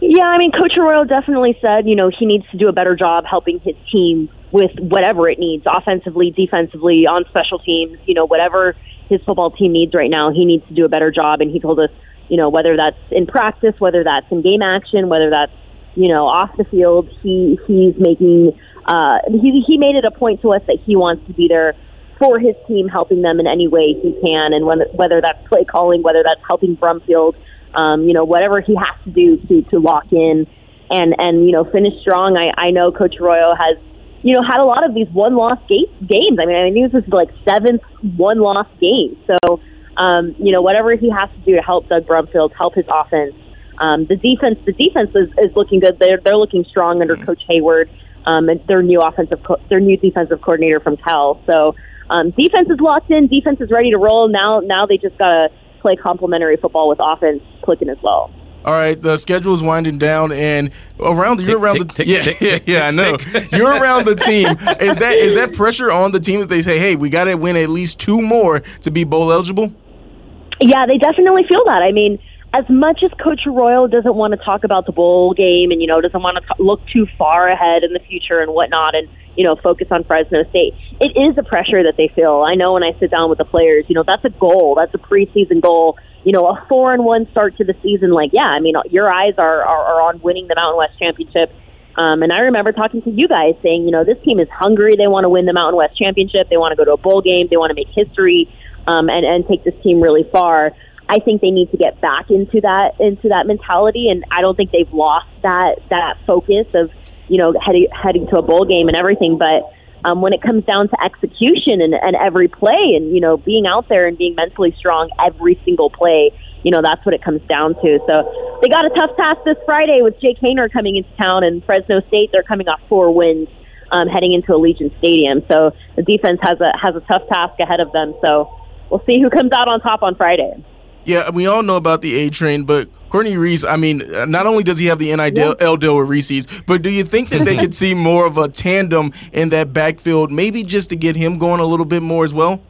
Yeah, I mean, Coach Arroyo definitely said, you know, he needs to do a better job helping his team with whatever it needs, offensively, defensively, on special teams, you know, whatever his football team needs right now, he needs to do a better job. And he told us, you know, whether that's in practice, whether that's in game action, whether that's, you know, off the field, he he's making, uh, he he made it a point to us that he wants to be there for his team, helping them in any way he can, and when, whether that's play calling, whether that's helping Brumfield, um, you know, whatever he has to do to to lock in and and you know finish strong. I I know Coach Arroyo has you know had a lot of these one loss ga- games. I mean, I think this is like seventh one loss game. So um, you know whatever he has to do to help Doug Brumfield, help his offense. Um, the defense, the defense is, is looking good. They're they're looking strong under Coach Hayward um, and their new offensive co- their new defensive coordinator from Cal. So um, defense is locked in. Defense is ready to roll. Now now they just gotta play complementary football with offense clicking as well. All right, the schedule is winding down, and around you're around tick, the tick, yeah tick, yeah tick, yeah I know tick. you're around the team. Is that is that pressure on the team that they say, hey, we got to win at least two more to be bowl eligible? Yeah, they definitely feel that. I mean, as much as Coach Arroyo doesn't want to talk about the bowl game and you know doesn't want to look too far ahead in the future and whatnot, and you know focus on Fresno State, it is a pressure that they feel. I know when I sit down with the players, you know that's a goal, that's a preseason goal. You know, a four and one start to the season. Like, yeah, I mean, your eyes are are, are on winning the Mountain West championship. Um, and I remember talking to you guys saying, you know, this team is hungry. They want to win the Mountain West championship. They want to go to a bowl game. They want to make history um, and and take this team really far. I think they need to get back into that into that mentality, and I don't think they've lost that that focus of you know heading heading to a bowl game and everything. But um, when it comes down to execution and, and every play, and you know being out there and being mentally strong every single play, you know that's what it comes down to. So they got a tough task this Friday with Jake Haener coming into town, and Fresno State they're coming off four wins. Um, heading into Allegiant Stadium, so the defense has a has a tough task ahead of them. So we'll see who comes out on top on Friday. Yeah, we all know about the A train, but Courtney Reese, I mean, not only does he have the NIL deal with Reese's, but do you think that they could see more of a tandem in that backfield, maybe just to get him going a little bit more as well?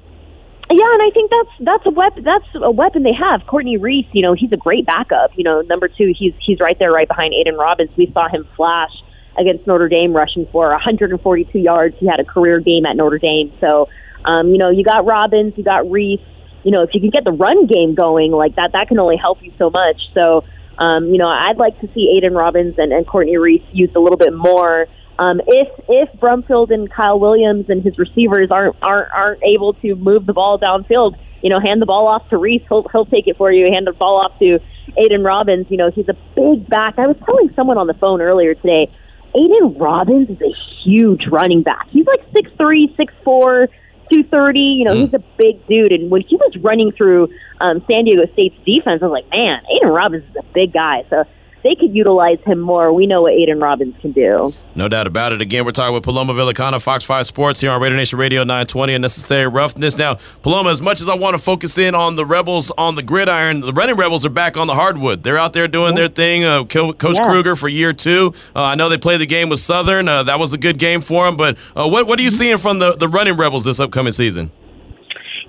Yeah, and I think that's that's a weapon. That's a weapon they have. Courtney Reese, you know, he's a great backup. You know, number two, he's he's right there, right behind Aidan Robbins. We saw him flash against Notre Dame, rushing for 142 yards. He had a career game at Notre Dame. So, um, you know, you got Robbins, you got Reese. You know, if you can get the run game going like that, that can only help you so much. So, Um, you know, I'd like to see Aidan Robbins and, and Courtney Reese used a little bit more. Um, if if Brumfield and Kyle Williams and his receivers aren't aren't aren't able to move the ball downfield, you know, hand the ball off to Reese, he'll he'll take it for you. Hand the ball off to Aidan Robbins. You know, he's a big back. I was telling someone on the phone earlier today. Aidan Robbins is a huge running back. He's like six three, six four, two thirty. You know, mm. he's a big dude. And when he was running through um, San Diego State's defense, I was like, man, Aidan Robbins is a big guy. So they could utilize him more. We know what Aidan Robbins can do. No doubt about it. Again, we're talking with Paloma Villicana, Fox 5 Sports here on Raider Nation Radio 920 Unnecessary Roughness. Now, Paloma, as much as I want to focus in on the Rebels on the gridiron, the running Rebels are back on the hardwood. They're out there doing their thing. Uh, Coach yeah. Kruger for year two. Uh, I know they played the game with Southern. Uh, that was a good game for them. But uh, what, what are you seeing from the, the running Rebels this upcoming season?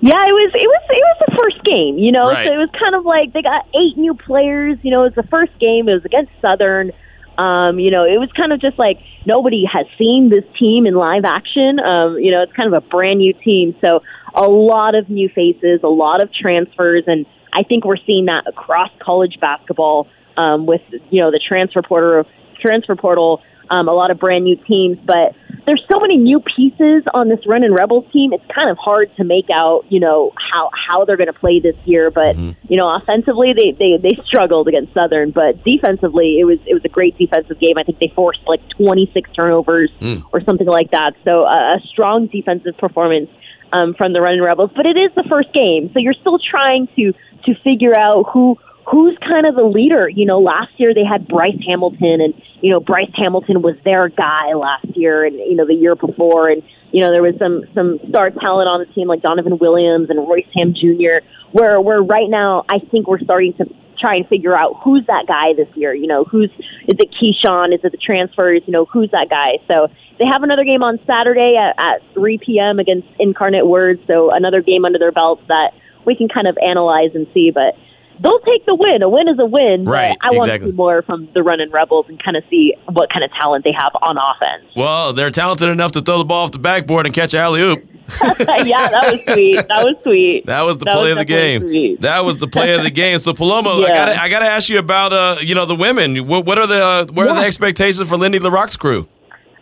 Yeah, it was it was it was the first game, you know. Right. So it was kind of like they got eight new players. You know, it was the first game. It was against Southern. Um, you know, it was kind of just like nobody has seen this team in live action. Um, you know, it's kind of a brand new team, so a lot of new faces, a lot of transfers, and I think we're seeing that across college basketball um, with you know the transfer portal transfer portal um, a lot of brand new teams, but there's so many new pieces on this Runnin' Rebels team. It's kind of hard to make out, you know, how how they're going to play this year. But mm-hmm. you know, offensively, they, they they struggled against Southern, but defensively, it was it was a great defensive game. I think they forced like 26 turnovers mm. or something like that. So uh, a strong defensive performance um, from the Runnin' Rebels. But it is the first game, so you're still trying to to figure out who who's kind of the leader? You know, last year they had Bryce Hamilton, and you know Bryce Hamilton was their guy last year, and you know the year before, and you know there was some some star talent on the team like Donovan Williams and Royce Hamm Jr. Where where right now I think we're starting to try and figure out who's that guy this year. You know, who's is it Keyshawn? Is it the transfers? You know, who's that guy? So they have another game on Saturday at, at 3 p.m. against Incarnate Word. So another game under their belts that we can kind of analyze and see. But they'll take the win. A win is a win. Right. I want to see more from the running Rebels and kind of see what kind of talent they have on offense. Well, they're talented enough to throw the ball off the backboard and catch alley oop. yeah, that was sweet. That was sweet. That was the that play was of the game. Sweet. That was the play of the game. So Paloma, yeah. I got I got to ask you about uh you know the women. What, what are the uh, what yeah. are the expectations for Lindy La Rocque's crew?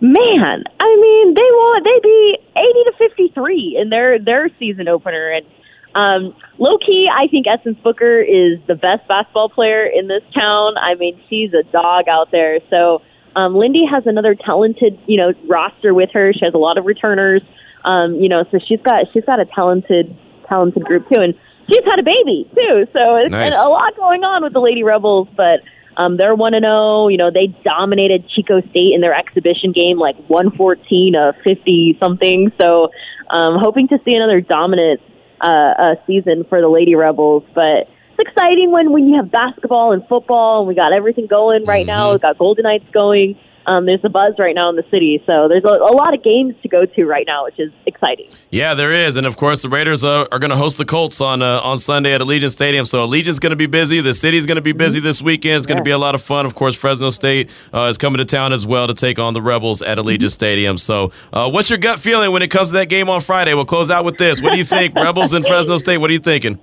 Man, I mean, they want they be eighty to fifty three in their their season opener, and um, low key, I think Essence Booker is the best basketball player in this town. I mean, she's a dog out there. So um, Lindy has another talented, you know, roster with her. She has a lot of returners. Um, you know, so she's got she's got a talented talented group too, and she's had a baby too. So it's nice. a lot going on with the Lady Rebels, but. Um, they're one and zero. You know, they dominated Chico State in their exhibition game, like one fourteen to fifty something. So, um, hoping to see another dominant uh, uh, season for the Lady Rebels. But it's exciting when when you have basketball and football, and we got everything going right mm-hmm. now. We got Golden Knights going. Um, there's a buzz right now in the city, so there's a, a, lot of games to go to right now, which is exciting. Yeah, there is, and of course the Raiders uh, are going to host the Colts on uh, on Sunday at Allegiant Stadium. So Allegiant's going to be busy. The city's going to be busy mm-hmm. this weekend. It's going to yeah. be a lot of fun. Of course, Fresno State uh, is coming to town as well to take on the Rebels at Allegiant mm-hmm. Stadium. So, uh, what's your gut feeling when it comes to that game on Friday? We'll close out with this. What do you think, Rebels and Fresno State? What are you thinking?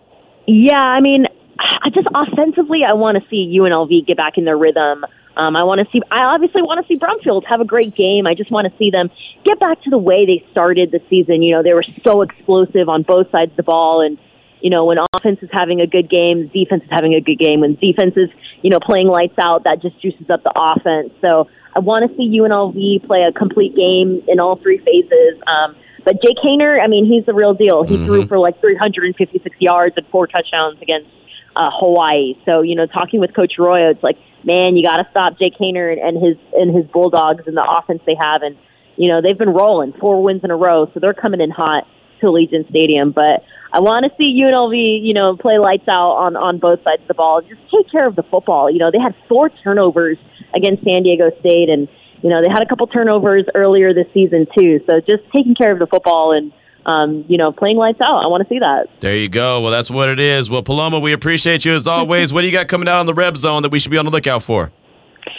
Yeah, I mean, I just offensively, I want to see UNLV get back in their rhythm. Um, I want to see. I obviously want to see Brumfield have a great game. I just want to see them get back to the way they started the season. You know, they were so explosive on both sides of the ball, and you know, when offense is having a good game, defense is having a good game. When defense is, you know, playing lights out, that just juices up the offense. So I want to see UNLV play a complete game in all three phases. Um, but Jake Haener, I mean, he's the real deal. He mm-hmm. threw for like 356 yards and four touchdowns against uh, Hawaii. So you know, talking with Coach Arroyo, it's like, man, you got to stop Jake Haener and, and his and his Bulldogs and the offense they have, and you know they've been rolling four wins in a row, so they're coming in hot to Allegiant Stadium. But I want to see UNLV, you know, play lights out on on both sides of the ball. Just take care of the football. You know, they had four turnovers against San Diego State, and you know they had a couple turnovers earlier this season too. So just taking care of the football and um, you know, playing lights out. I want to see that. There you go. Well, that's what it is. Well, Paloma, we appreciate you as always. what do you got coming out on the Reb Zone that we should be on the lookout for?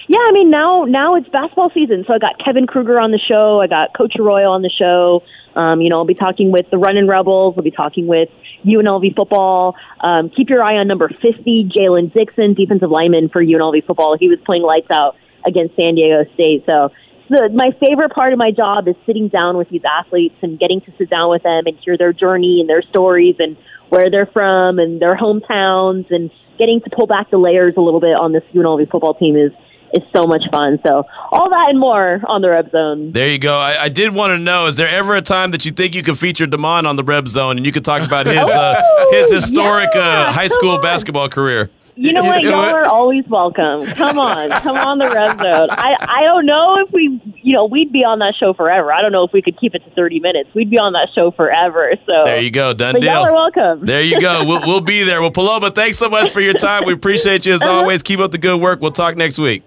Yeah, I mean now now it's basketball season, so I got Kevin Kruger on the show. I got Coach Arroyo on the show. Um, you know, I'll be talking with the Running Rebels. I'll be talking with UNLV football. Um, keep your eye on number 50, Jalen Dixon, defensive lineman for UNLV football. He was playing lights out against San Diego State. So the, my favorite part of my job is sitting down with these athletes and getting to sit down with them and hear their journey and their stories and where they're from and their hometowns and getting to pull back the layers a little bit on this UNLV football team is is so much fun. So all that and more on the Reb Zone. There you go. I, I did want to know: is there ever a time that you think you could feature Damon on the Reb Zone and you could talk about his uh, his historic yeah, uh, high school basketball career? You know what? Y'all are always welcome. Come on, come on the Reb Zone. I I don't know if we, you know, we'd be on that show forever. I don't know if we could keep it to thirty minutes. We'd be on that show forever. So there you go, done but deal. Y'all are welcome. There you go. We'll we'll be there. Well, Paloma, thanks so much for your time. We appreciate you as Uh-huh. always. Keep up the good work. We'll talk next week.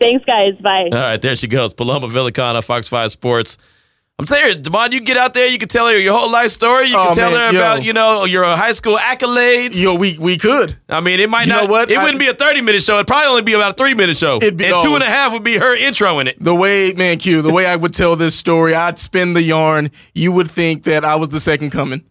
Thanks, guys. Bye. All right, there she goes. Paloma Villicana, Fox 5 Sports. I'm telling you, Damon, you can get out there, you can tell her your whole life story. You can Oh, tell man, her yo. about, you know, your high school accolades. Yo, we we could. I mean, it might You not. what? It I- wouldn't be a 30 minute show. It'd probably only be about a three minute show. It'd be- and two oh. and a half would be her intro in it. The way, man, Q, the way I would tell this story, I'd spin the yarn. You would think that I was the second coming.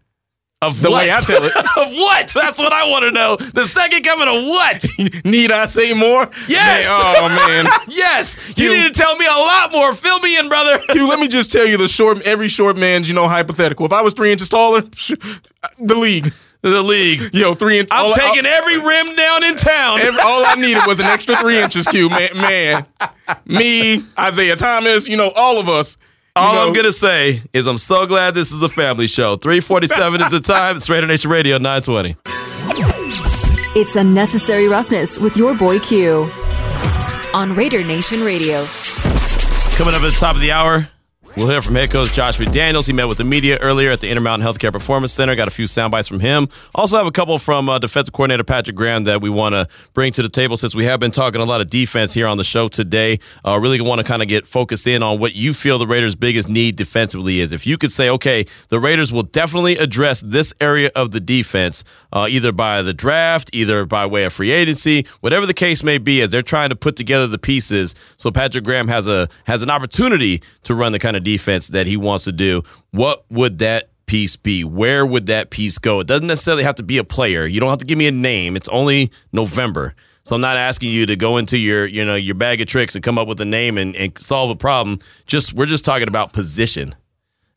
Of The what? way I tell it. of what? That's what I want to know. The second coming of what? Need I say more? Yes. Man, oh man. yes. You You- need to tell me a lot more. Fill me in, brother. Q, let me just tell you the short every short man's, you know, hypothetical. If I was three inches taller, uh, the league. the league. Yo, three inches. I'm all, taking every rim down in town. Every, all I needed was an extra three inches, Q. Man, man, me, Isaiah Thomas, you know, all of us. You All know, I'm gonna say is I'm so glad this is a family show. 347 is the time. It's Raider Nation Radio 920. It's Unnecessary Roughness with your boy Q on Raider Nation Radio. Coming up at the top of the hour, we'll hear from head coach Josh McDaniels. He met with the media earlier at the Intermountain Healthcare Performance Center. Got a few sound bites from him. Also have a couple from uh, defensive coordinator Patrick Graham that we want to bring to the table since we have been talking a lot of defense here on the show today. Uh, really want to kind of get focused in on what you feel the Raiders' biggest need defensively is. If you could say, okay, the Raiders will definitely address this area of the defense, uh, either by the draft, either by way of free agency, whatever the case may be, as they're trying to put together the pieces. So Patrick Graham has a has an opportunity to run the kind of defense that he wants to do. What would that piece be? Where would that piece go? It doesn't necessarily have to be a player. You don't have to give me a name. It's only November. So I'm not asking you to go into your, you know, your bag of tricks and come up with a name and, and solve a problem. Just we're just talking about position.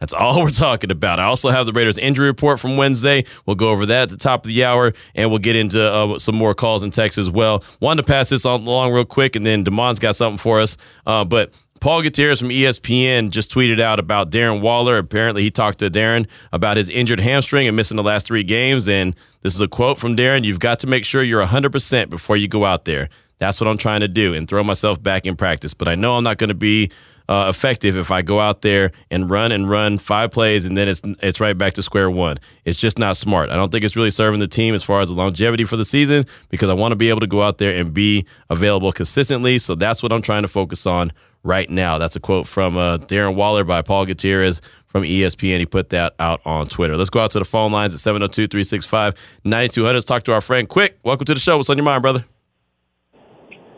That's all we're talking about. I also have the Raiders injury report from Wednesday. We'll go over that at the top of the hour, and we'll get into uh, some more calls and texts as well. Wanted to pass this on along real quick, and then Damon's got something for us. Uh, but Paul Gutierrez from ESPN just tweeted out about Darren Waller. Apparently, he talked to Darren about his injured hamstring and missing the last three games. And this is a quote from Darren You've got to make sure you're 100% before you go out there. That's what I'm trying to do and throw myself back in practice. But I know I'm not going to be uh, effective if I go out there and run and run five plays and then it's it's right back to square one. It's just not smart. I don't think it's really serving the team as far as the longevity for the season because I want to be able to go out there and be available consistently. So that's what I'm trying to focus on right now. That's a quote from uh, Darren Waller by Paul Gutierrez from ESPN. He put that out on Twitter. Let's go out to the phone lines at 702 365 9200. Let's talk to our friend Quick. Welcome to the show. What's on your mind, brother?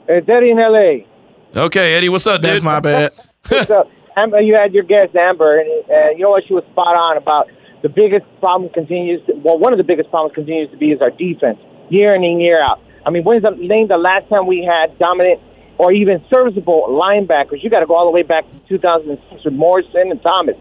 It's Eddie in L.A. Okay, Eddie, what's up, dude? That's my bad. so, Amber, you had your guest Amber, and uh, you know what? She was spot on about the biggest problem continues. To, well, one of the biggest problems continues to be is our defense, year in and year out. I mean, when's the name the last time we had dominant or even serviceable linebackers? You got to go all the way back to 2006 with Morrison and Thomas.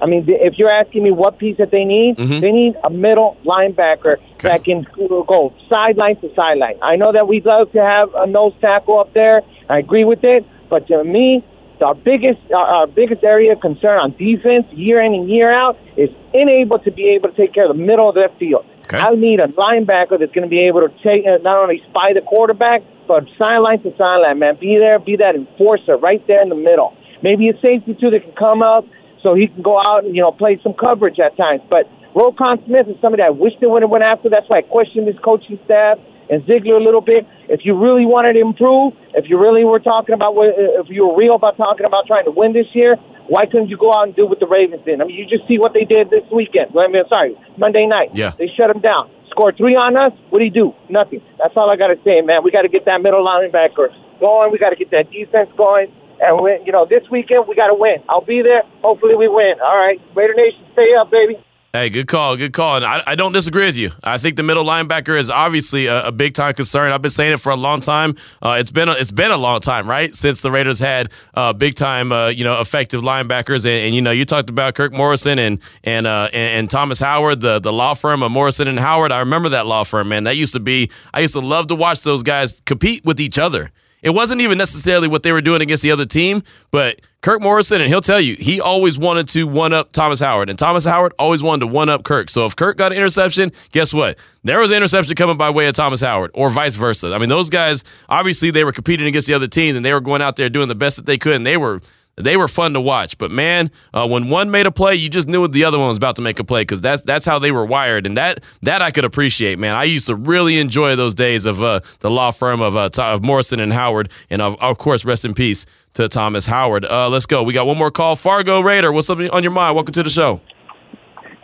I mean, if you're asking me what piece that they need, Mhm. they need a middle linebacker that can go sideline to sideline. I know that we'd love to have a nose tackle up there. I agree with it, but to me, our biggest our, biggest area of concern on defense, year in and year out, is unable to be able to take care of the middle of their field. Okay. I need a linebacker that's going to be able to take uh, not only spy the quarterback, but sideline to sideline, man. Be there, be that enforcer right there in the middle. Maybe a safety too that can come up so he can go out and you know play some coverage at times. But Roquan Smith is somebody I wish they would have went after. That's why I questioned his coaching staff and Ziegler a little bit. If you really wanted to improve, if you really were talking about, what- if you were real about talking about trying to win this year, why couldn't you go out and do what the Ravens did? I mean, you just see what they did this weekend. I mean, sorry, Monday night. Yeah. They shut them down. Scored three on us. What do you do? Nothing. That's all I got to say, man. We got to get that middle linebacker going. We got to get that defense going. And we, you know, this weekend we got to win. I'll be there. Hopefully we win. All right, Raider Nation, stay up, baby. Hey, good call, good call. And I, I don't disagree with you. I think the middle linebacker is obviously a, a big time concern. I've been saying it for a long time. Uh, it's been a, it's been a long time, right, since the Raiders had uh, big time, uh, you know, effective linebackers. And, and, you know, you talked about Kirk Morrison and and, uh, and and Thomas Howard, the the law firm of Morrison and Howard. I remember that law firm, man. That used to be. I used to love to watch those guys compete with each other. It wasn't even necessarily what they were doing against the other team, but Kirk Morrison, and he'll tell you, he always wanted to one up Thomas Howard, and Thomas Howard always wanted to one up Kirk. So if Kirk got an interception, guess what? There was an interception coming by way of Thomas Howard, or vice versa. I mean, those guys obviously they were competing against the other team, and they were going out there doing the best that they could, and they were they were fun to watch. But man, uh, when one made a play, you just knew what the other one was about to make a play because that's that's how they were wired, and that that I could appreciate. Man, I used to really enjoy those days of uh, the law firm of uh, of Morrison and Howard, and of, of course, rest in peace to Thomas Howard. Uh, let's go. We got one more call. Fargo Raider, what's up on your mind? Welcome to the show.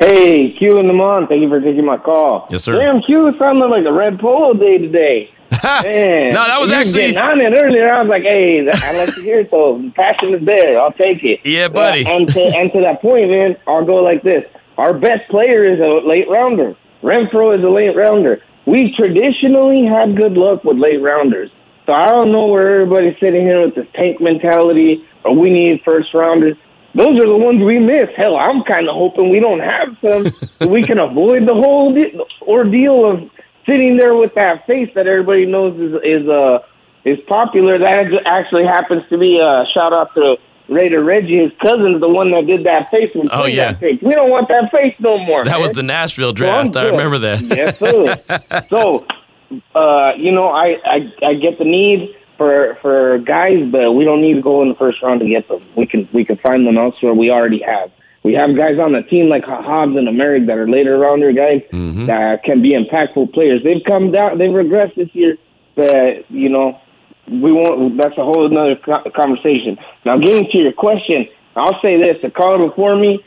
Hey, Q in the Mon, thank you for taking my call. Yes, sir. Damn, Q sounded like a red polo day today. Man, no, that was actually on it earlier. I was like, hey, I like to hear it. So passion is there. I'll take it. Yeah, buddy. Uh, and to and to that point, man, I'll go like this. Our best player is a late rounder. Renfrow is a late rounder. We traditionally had good luck with late rounders. So I don't know where everybody's sitting here with this tank mentality or we need first rounders. Those are the ones we miss. Hell, I'm kind of hoping we don't have some so we can avoid the whole de- ordeal of sitting there with that face that everybody knows is is uh is popular. That actually happens to be a uh, shout out to Raider Reggie. His cousin's the one that did that face. When Oh, yeah. face. we don't want that face no more. That man. was the Nashville So draft. I remember that. Yes, sir. so, uh, you know, I, I I get the need for for guys, but we don't need to go in the first round to get them. We can we can find them elsewhere. We already have. We have guys on the team like Hobbs and Americ that are later rounder guys mm-hmm. that can be impactful players. They've come down. They've regressed this year, but you know, we won't. That's a whole another conversation. Now, getting to your question, I'll say this: the caller before me,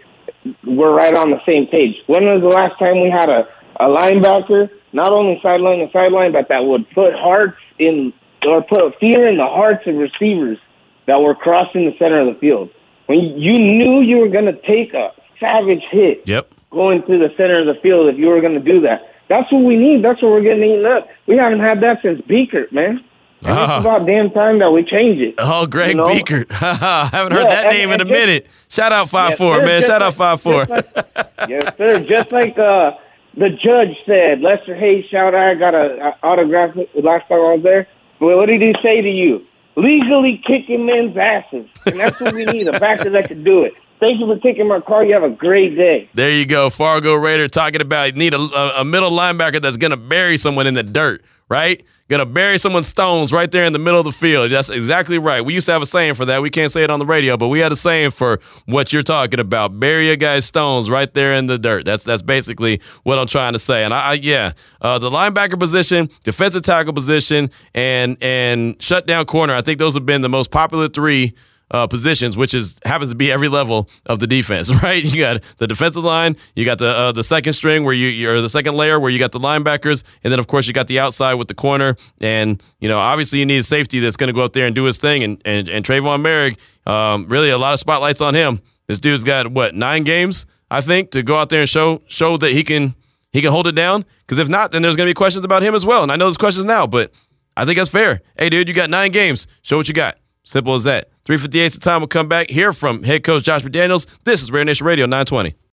we're right on the same page. When was the last time we had a, a linebacker, not only sideline to sideline, but that would put hearts in or put fear in the hearts of receivers that were crossing the center of the field? When you knew you were going to take a savage hit Yep. going to the center of the field if you were going to do that. That's what we need. That's what we're getting eaten up. We haven't had that since Biekert, man. And Ah. it's about damn time that we change it. Oh, Greg You know? Biekert. I haven't heard Yeah, that and- name in a just- minute. Shout out five Yes, four, sir. man. Shout out five four. like- yes, sir. Just like uh, the judge said, Lester Hayes, shout out, I got a, a autograph last time I was there. Well, what did he say to you? Legally kicking men's asses. And that's what we need, a backer that can do it. Thank you for taking my call. You have a great day. There you go, Fargo Raider talking about need a, a middle linebacker that's going to bury someone in the dirt, right? To bury someone's stones right there in the middle of the field. That's exactly right. We used to have a saying for that. We can't say it on the radio, but we had a saying for what you're talking about. Bury a guy's stones right there in the dirt. That's that's basically what I'm trying to say. And I, I yeah, uh, the linebacker position, defensive tackle position, and and shutdown corner. I think those have been the most popular three uh, positions, which is happens to be every level of the defense, right? You got the defensive line, you got the uh, the second string where you you're the second layer where you got the linebackers, and then of course you got the outside with the corner, and you know obviously you need a safety that's going to go up there and do his thing, and and, and Trevon Moehrig, um, really a lot of spotlights on him. This dude's got what nine games, I think, to go out there and show show that he can he can hold it down. Because if not, then there's going to be questions about him as well, and I know there's questions now, but I think that's fair. Hey, dude, you got nine games. Show what you got. Simple as that. 358 's the time. We'll come back. Hear from head coach Josh McDaniels. This is Raider Nation Radio 920.